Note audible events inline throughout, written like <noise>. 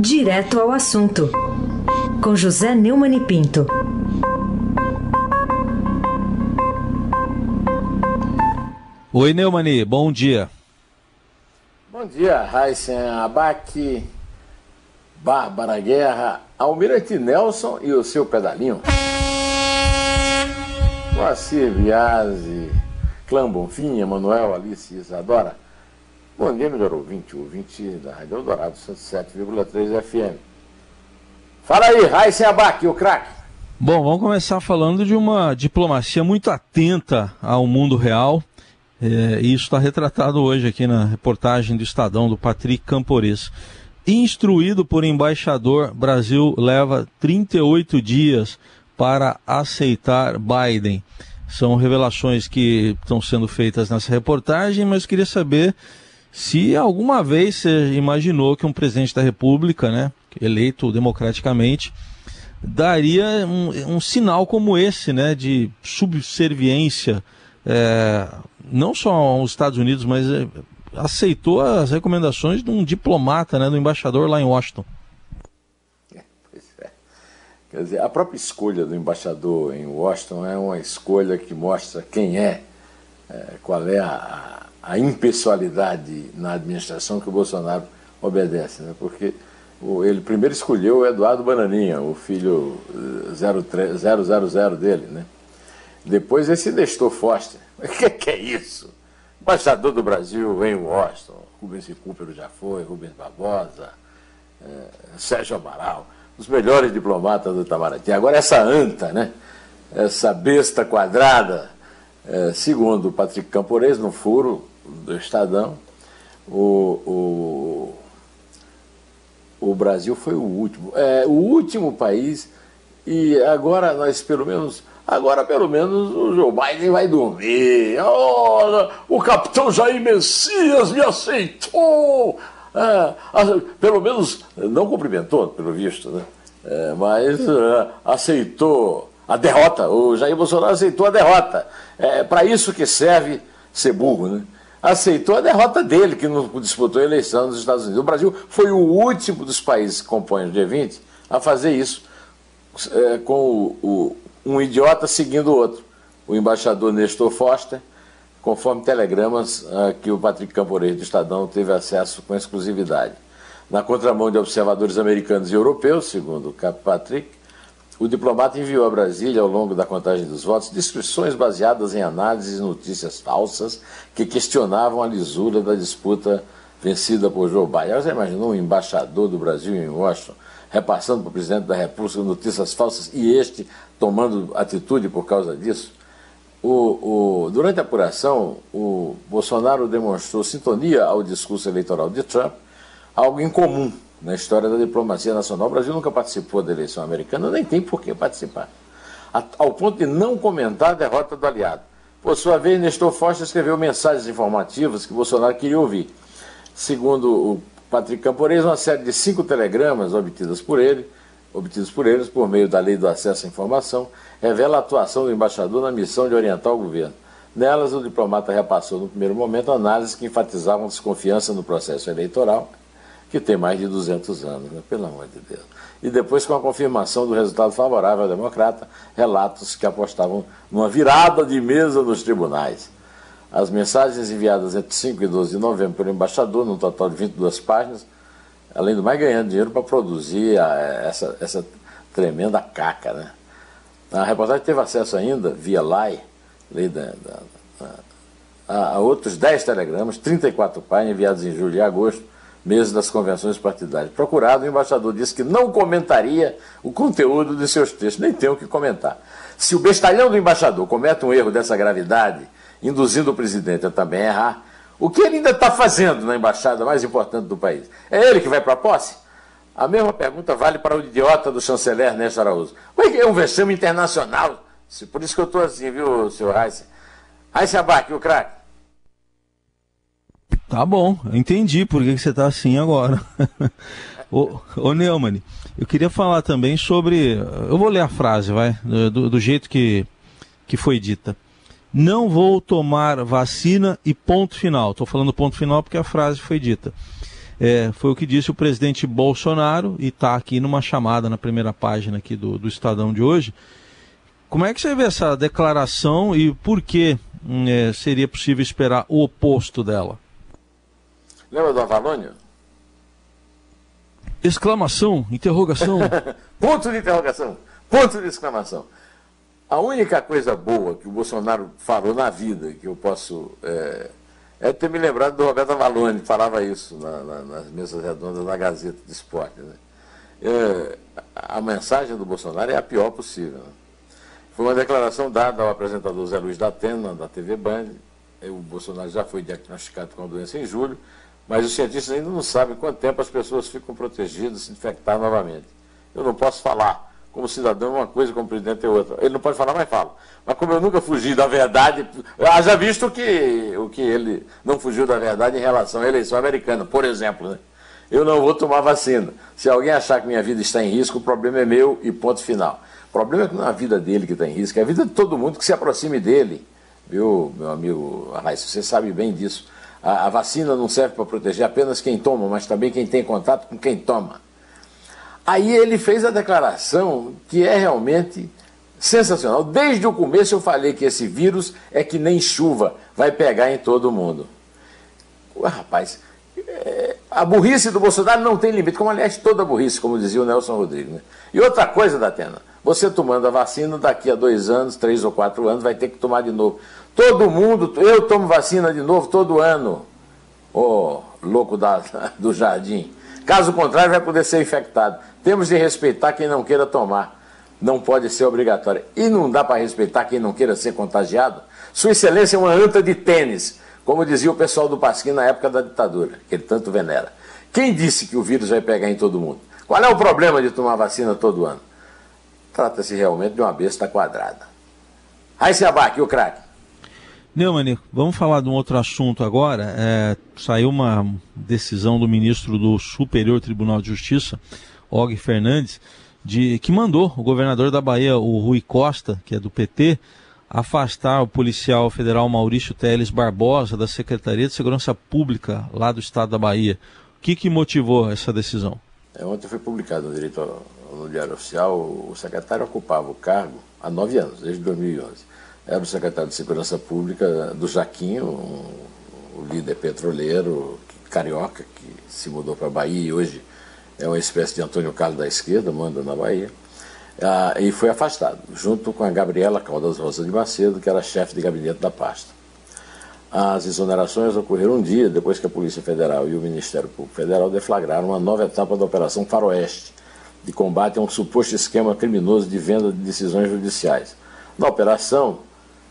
Direto ao assunto, com José Neumann e Pinto. Oi, Neumani, bom dia. Bom dia, Raíssen Abac, Bárbara Guerra, Almirante Nelson e o seu pedalinho. Moacir Biasi, Clã Bonfim, Emanuel, Alice e Isadora. Bom dia, melhor ouvinte, ouvinte da Rádio Eldorado 107,3 FM. Fala aí, Raíssen Abac, o craque. Bom, vamos começar falando de uma diplomacia muito atenta ao mundo real. É, e isso está retratado hoje aqui na reportagem do Estadão, do Patrick Campores. Instruído por embaixador, Brasil leva 38 dias para aceitar Biden. São revelações que estão sendo feitas nessa reportagem, mas queria saber se alguma vez você imaginou que um presidente da República, né, eleito democraticamente, daria um, um sinal como esse, né, de subserviência, é, não só aos Estados Unidos, mas é, aceitou as recomendações de um diplomata, né, do embaixador lá em Washington. Pois é. Quer dizer, a própria escolha do embaixador em Washington é uma escolha que mostra quem é, é qual é a, a impessoalidade na administração que o Bolsonaro obedece, né? porque ele primeiro escolheu o Eduardo Bananinha, o filho 000 eh, dele, né? Depois esse Nestor Foster. <laughs> O que, que, é isso? Embaixador do Brasil em Washington, Rubens Recupero já foi, Rubens Barbosa, é, Sérgio Amaral, os melhores diplomatas do Itamaraty. Agora essa anta, né? Essa besta quadrada, é, segundo o Patrick Campores, no furo, do Estadão, o, o, o Brasil foi o último. É, o último país, e agora nós pelo menos. Agora, pelo menos, o Joe Biden vai dormir. Olha, o capitão Jair Messias me aceitou. É, pelo menos, não cumprimentou, pelo visto, né? É, mas é, aceitou a derrota. O Jair Bolsonaro aceitou a derrota. É para isso que serve ser burro, né? Aceitou a derrota dele, que não disputou a eleição nos Estados Unidos. O Brasil foi o último dos países que compõem o G20 a fazer isso é, com o, o, um idiota seguindo o outro. O embaixador Nestor Foster, conforme telegramas a, que o Patrick Camporês do Estadão teve acesso com exclusividade. Na contramão de observadores americanos e europeus, segundo o Patrick, o diplomata enviou a Brasília, ao longo da contagem dos votos, descrições baseadas em análises e notícias falsas que questionavam a lisura da disputa vencida por Joe Biden. Você imaginou um embaixador do Brasil em Washington repassando para o presidente da República notícias falsas e este tomando atitude por causa disso? O, o, durante a apuração, o Bolsonaro demonstrou sintonia ao discurso eleitoral de Trump, algo incomum na história da diplomacia nacional. O Brasil nunca participou da eleição americana, nem tem por que participar. Ao ponto de não comentar a derrota do aliado. Por sua vez, Nestor Foster escreveu mensagens informativas que Bolsonaro queria ouvir. Segundo o Patrick Campores, uma série de cinco telegramas obtidas por ele, obtidos por eles por meio da Lei do Acesso à Informação, revela a atuação do embaixador na missão de orientar o governo. Nelas, o diplomata repassou no primeiro momento análises que enfatizavam desconfiança no processo eleitoral que tem mais de 200 anos, né? pelo amor de Deus. E depois, com a confirmação do resultado favorável ao democrata, relatos que apostavam numa virada de mesa nos tribunais. As mensagens enviadas entre 5 e 12 de novembro pelo embaixador, num total de 22 páginas, além do mais ganhando dinheiro para produzir a, essa, essa tremenda caca. Né? A reportagem teve acesso ainda, via LAI, lei da, da, da a, a outros 10 telegramas, 34 páginas enviados em julho e agosto, meses das convenções partidárias. Procurado, o embaixador disse que não comentaria o conteúdo de seus textos, nem tem o que comentar. Se o bestalhão do embaixador comete um erro dessa gravidade, induzindo o presidente a também errar, o que ele ainda está fazendo na embaixada mais importante do país? É ele que vai para a posse? A mesma pergunta vale para o idiota do chanceler Ernesto Araújo. É um vexame internacional. Por isso que eu estou assim, viu, senhor Reis? Reis Abac, o craque. Tá bom, entendi por que, você está assim agora. <laughs> ô, ô Neumann, eu queria falar também sobre. Eu vou ler a frase, vai, do, do jeito que, que foi dita. Não vou tomar vacina e ponto final. Estou falando ponto final porque a frase foi dita. É, foi o que disse o presidente Bolsonaro e está aqui numa chamada na primeira página aqui do, do Estadão de hoje. Como é que você vê essa declaração e por que hum, é, seria possível esperar o oposto dela? Lembra do Avalônio? Exclamação, interrogação. <laughs> Ponto de interrogação, ponto de exclamação. A única coisa boa que o Bolsonaro falou na vida, que eu posso. É, é ter me lembrado do Roberto Avalone, que falava isso na, na, nas mesas redondas da Gazeta de Esporte. Né? É, a mensagem do Bolsonaro é a pior possível. Né? Foi uma declaração dada ao apresentador Zé Luiz da Atena, da TV Band. O Bolsonaro já foi diagnosticado com a doença em julho, mas os cientistas ainda não sabem quanto tempo as pessoas ficam protegidas se infectar novamente. Eu não posso falar como cidadão uma coisa, como presidente é outra. Ele não pode falar, mas fala. Mas como eu nunca fugi da verdade, haja visto que, o que ele não fugiu da verdade em relação à eleição americana, por exemplo. Né? Eu não vou tomar vacina. Se alguém achar que minha vida está em risco, o problema é meu e ponto final. O problema é que não é a vida dele que está em risco, é a vida de todo mundo que se aproxime dele. Viu, meu amigo Arraes, você sabe bem disso. A, a vacina não serve para proteger apenas quem toma, mas também quem tem contato com quem toma. Aí ele fez a declaração que é realmente sensacional. Desde o começo eu falei que esse vírus é que nem chuva, vai pegar em todo mundo. Ué, rapaz, é, a burrice do Bolsonaro não tem limite, como aliás toda burrice, como dizia o Nelson Rodrigues. Né? E outra coisa, Datena, você tomando a vacina, daqui a dois anos, três ou quatro anos, vai ter que tomar de novo. Todo mundo, eu tomo vacina de novo todo ano. Ô, oh, louco da, <laughs> do jardim. Caso contrário, vai poder ser infectado. Temos de respeitar quem não queira tomar. Não pode ser obrigatório. E não dá para respeitar quem não queira ser contagiado? Sua Excelência é uma anta de tênis, como dizia o pessoal do Pasquim na época da ditadura, que ele tanto venera. Quem disse que o vírus vai pegar em todo mundo? Qual é o problema de tomar vacina todo ano? Trata-se realmente de uma besta quadrada. Aí se abaque, o craque. Neumann, vamos falar de um outro assunto agora. É, saiu uma decisão do ministro do Superior Tribunal de Justiça, Og Fernandes, de, que mandou o governador da Bahia, o Rui Costa, que é do PT, afastar o policial federal Maurício Teles Barbosa da Secretaria de Segurança Pública lá do estado da Bahia. O que, que motivou essa decisão? É, ontem foi publicado no, direito, no Diário Oficial, o secretário ocupava o cargo há nove anos, desde 2011 era o secretário de Segurança Pública do Jaquinho, um, líder petroleiro carioca que se mudou para a Bahia e hoje é uma espécie de Antônio Carlos da esquerda, manda na Bahia, ah, e foi afastado, junto com a Gabriela Caldas Rosa de Macedo, que era chefe de gabinete da pasta. As exonerações ocorreram um dia depois que a Polícia Federal e o Ministério Público Federal deflagraram uma nova etapa da Operação Faroeste, de combate a um suposto esquema criminoso de venda de decisões judiciais. Na operação,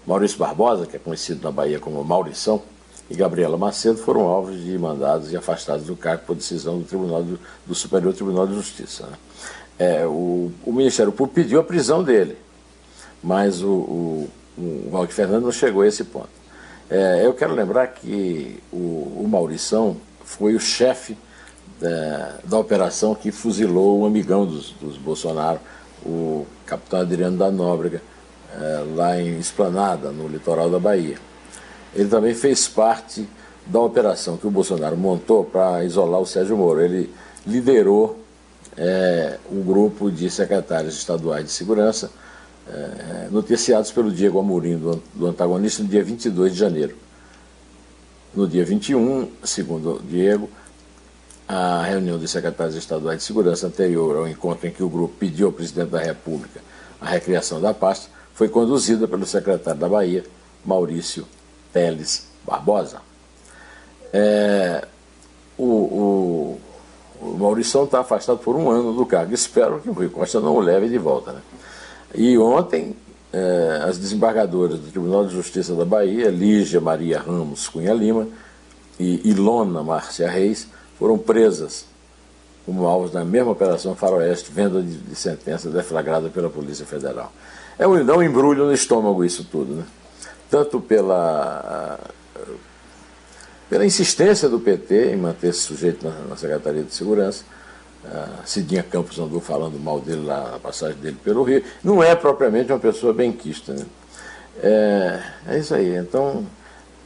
Maurício Barbosa, que é conhecido na Bahia como Maurição, e Gabriela Macedo foram alvos de mandados e afastados do cargo por decisão do, Tribunal do, do Superior Tribunal de Justiça. Né? É, o, o, Ministério Público pediu a prisão dele, mas o, o, o Fernando não chegou a esse ponto. É, eu quero lembrar que o, o Maurição foi o chefe é, da operação que fuzilou o amigão dos, dos Bolsonaro, o capitão Adriano da Nóbrega, é, lá em Esplanada, no litoral da Bahia. Ele também fez parte da operação que o Bolsonaro montou para isolar o Sérgio Moro. Ele liderou é, um grupo de secretários estaduais de segurança, é, noticiados pelo Diego Amorim, do, do antagonista, no dia 22 de janeiro. No dia 21, segundo Diego, a reunião dos secretários estaduais de segurança anterior ao encontro em que o grupo pediu ao presidente da República a recriação da pasta, foi conduzida pelo secretário da Bahia, Maurício Teles Barbosa. É, o, o, o Maurício está afastado por um ano do cargo. Espero que o Rui Costa não o leve de volta. Né? E ontem, é, as desembargadoras do Tribunal de Justiça da Bahia, Lígia Maria Ramos Cunha Lima e Ilona Márcia Reis, foram presas como alvos na mesma operação Faroeste, venda de, de sentença deflagrada pela Polícia Federal. É um, dá um embrulho no estômago isso tudo, né? Tanto pela, pela insistência do PT em manter esse sujeito na, na Secretaria de Segurança, a Cidinha Campos andou falando mal dele lá na passagem dele pelo Rio. Não é propriamente uma pessoa benquista, né? É, é isso aí. Então,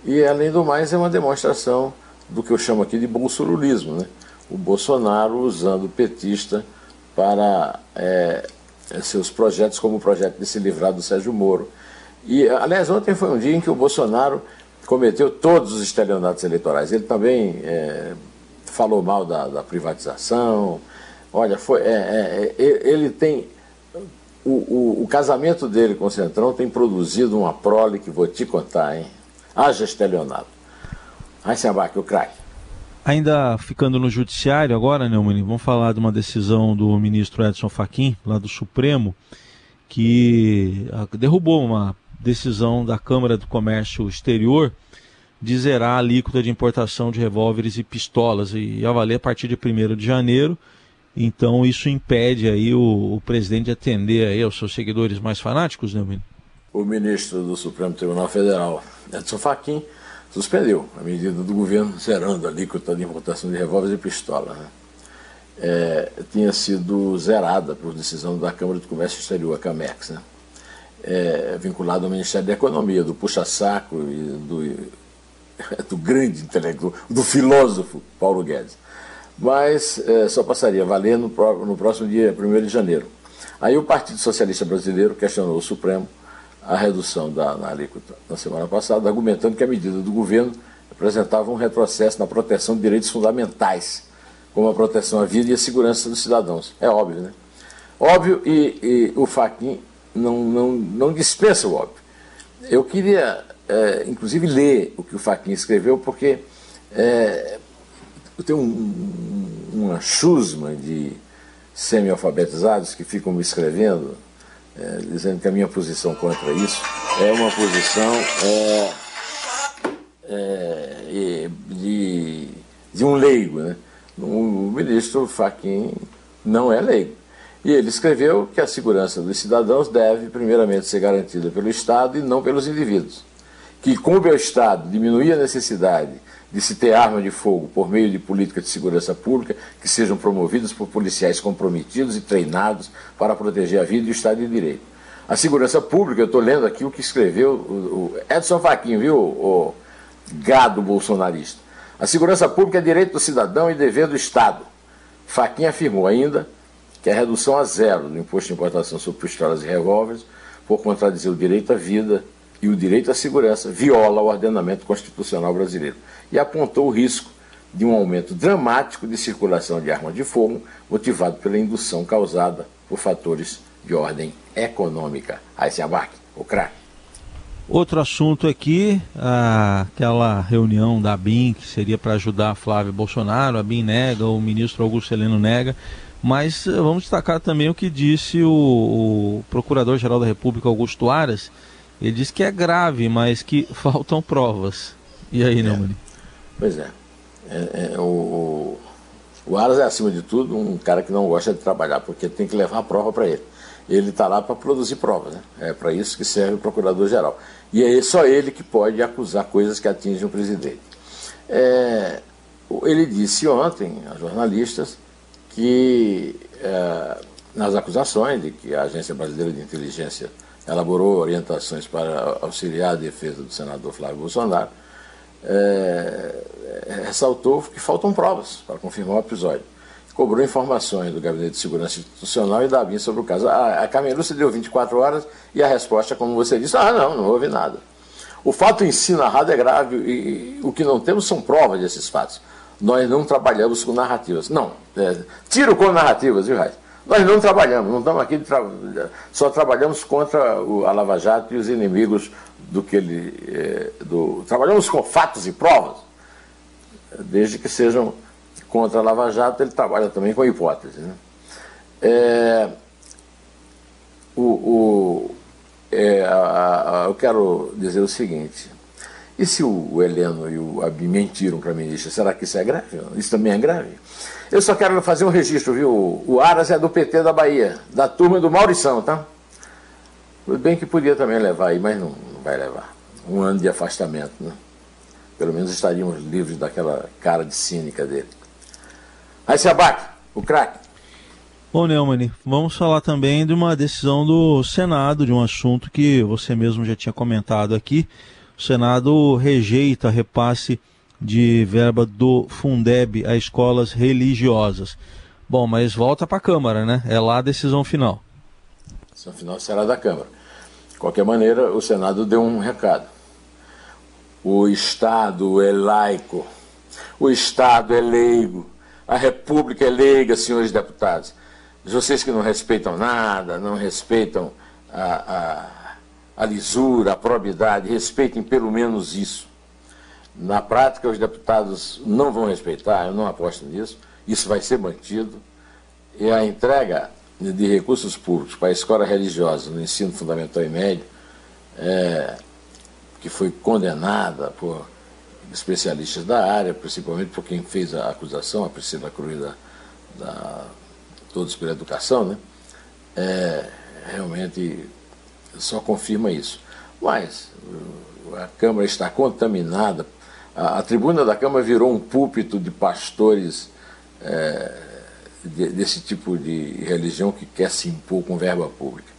e além do mais, é uma demonstração do que eu chamo aqui de bolsolulismo, né? o Bolsonaro usando o petista para é, seus projetos, como o projeto de se livrar do Sérgio Moro. E, aliás, ontem foi um dia em que o Bolsonaro cometeu todos os estelionatos eleitorais. Ele também é, falou mal da, da, privatização. Olha, foi, é, é, é ele tem. O, o, o, casamento dele com o Centrão tem produzido uma prole que vou te contar, hein? Haja estelionato. Aí se abaque o craque. Ainda ficando no judiciário agora, Neumann, vamos falar de uma decisão do ministro Edson Fachin, lá do Supremo, que ah, derrubou uma decisão da Câmara do Comércio Exterior de zerar a alíquota de importação de revólveres e pistolas, e ia valer a partir de 1 de janeiro. Então isso impede aí o, o, presidente de atender aí aos seus seguidores mais fanáticos, Neumann? O ministro do Supremo Tribunal Federal, Edson Fachin, suspendeu a medida do governo zerando a alíquota de importação de revólveres e pistolas. Né? É, tinha sido zerada por decisão da Câmara de Comércio Exterior, a CAMEX, né? é, vinculado ao Ministério da Economia, do puxa-saco e do, <laughs> do grande intelectual, do filósofo Paulo Guedes. Mas é, só passaria a valer no, no próximo dia 1 de janeiro. Aí o Partido Socialista Brasileiro questionou o Supremo a redução da na alíquota na semana passada, argumentando que a medida do governo representava um retrocesso na proteção de direitos fundamentais, como a proteção à vida e à segurança dos cidadãos. É óbvio, né? Óbvio, e, e o Faquin não, não, não dispensa o óbvio. Eu queria, é, inclusive, ler o que o Faquin escreveu, porque é, tem um, um, uma chusma de semi-alfabetizados que ficam me escrevendo é, dizendo que a minha posição contra isso é uma posição é, é, de, de um leigo. Né? O ministro Fachin não é leigo. E ele escreveu que a segurança dos cidadãos deve, primeiramente, ser garantida pelo Estado e não pelos indivíduos. Que coube ao Estado diminuir a necessidade de se ter arma de fogo por meio de políticas de segurança pública que sejam promovidas por policiais comprometidos e treinados para proteger a vida e o Estado de Direito. A segurança pública, eu estou lendo aqui o que escreveu o Edson Fachin, viu, o gado bolsonarista. A segurança pública é direito do cidadão e dever do Estado. Fachin afirmou ainda que a redução a zero do imposto de importação sobre pistolas e revólveres, por contradizer o direito à vida e o direito à segurança, viola o ordenamento constitucional brasileiro e apontou o risco de um aumento dramático de circulação de armas de fogo, motivado pela indução causada por fatores de ordem econômica. Abarque, o craque. Outro assunto aqui, aquela reunião da BIM, que seria para ajudar Flávio Bolsonaro, a BIM nega, o ministro Augusto Heleno nega, mas eh, vamos destacar também o que disse o, o Procurador-Geral da República, Augusto Aras, ele disse que é grave, mas que <laughs> faltam provas. E aí, é. Neumann? Pois é. é, é o, o Aras é, acima de tudo, um cara que não gosta de trabalhar, porque tem que levar a prova para ele. Ele está lá para produzir provas, né? É para isso que serve o Procurador-Geral. E é só ele que pode acusar coisas que atingem o presidente. É, ele disse ontem a jornalistas que, é, nas acusações de que a Agência Brasileira de Inteligência elaborou orientações para auxiliar a defesa do senador Flávio Bolsonaro, é, ressaltou que faltam provas para confirmar o episódio. Cobrou informações do Gabinete de Segurança Institucional e da ABIN sobre o caso. A, a Carmen Lúcia deu 24 horas e a resposta, como você disse, ah, não, não houve nada. O fato em si narrado é grave e, e o que não temos são provas desses fatos. Nós não trabalhamos com narrativas. Não, é, tiro com narrativas, viu, Raiz? Nós não trabalhamos, não estamos aqui, tra... só trabalhamos contra o, a Lava Jato e os inimigos do que ele. É, do... Trabalhamos com fatos e provas, desde que sejam contra a Lava Jato, ele trabalha também com hipóteses. Né? É... O, o, é, a, a, eu quero dizer o seguinte: e se o Heleno e o Abi mentiram para a ministra, será que isso é grave? Isso também é grave? Eu só quero fazer um registro, viu? O Aras é do PT da Bahia, da turma do Maurição, tá? Bem que podia também levar aí, mas não, não vai levar. Um ano de afastamento, né? Pelo menos estaríamos livres daquela cara de cínica dele. Aí se abate, o craque. Bom, Neumann, vamos falar também de uma decisão do Senado, de um assunto que você mesmo já tinha comentado aqui. O Senado rejeita repasse de verba do Fundeb a escolas religiosas. Bom, mas volta para a Câmara, né? É lá a decisão final. A decisão final será da Câmara. De qualquer maneira, o Senado deu um recado. O Estado é laico, o Estado é leigo, a República é leiga, senhores deputados. Vocês que não respeitam nada, não respeitam a, a, a lisura, a probidade, respeitem pelo menos isso. Na prática, os deputados não vão respeitar, eu não aposto nisso, isso vai ser mantido. E a entrega de recursos públicos para a escola religiosa no ensino fundamental e médio, é, que foi condenada por especialistas da área, principalmente por quem fez a acusação, a Priscila Cruz da, da Todos pela Educação, né? É, realmente só confirma isso. Mas a Câmara está contaminada a, a, tribuna da Câmara virou um púlpito de pastores é, de, desse tipo de religião que quer se impor com verba pública.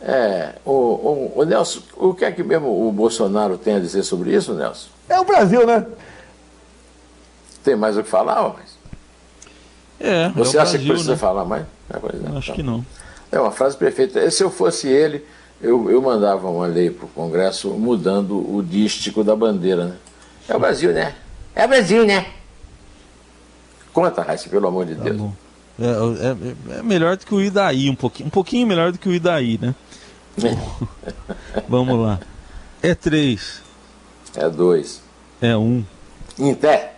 É, o, o, o, Nelson, o que é que mesmo o Bolsonaro tem a dizer sobre isso, Nelson? É o Brasil, né? Tem mais o que falar, mas... É, Você é acha Brasil, que precisa né? falar mais? É, é, Acho então. que não. É uma frase perfeita. Se eu fosse ele, eu, eu mandava uma lei para o Congresso mudando o dístico da bandeira, né? É o Brasil, né? É o Brasil, né? Conta, Raíssa, pelo amor de Tá Deus. bom. É, é- é melhor do que o Idaí, um pouquinho, um pouquinho melhor do que o Idaí, né? <laughs> Vamos lá. É três, É dois. é um. Em pé.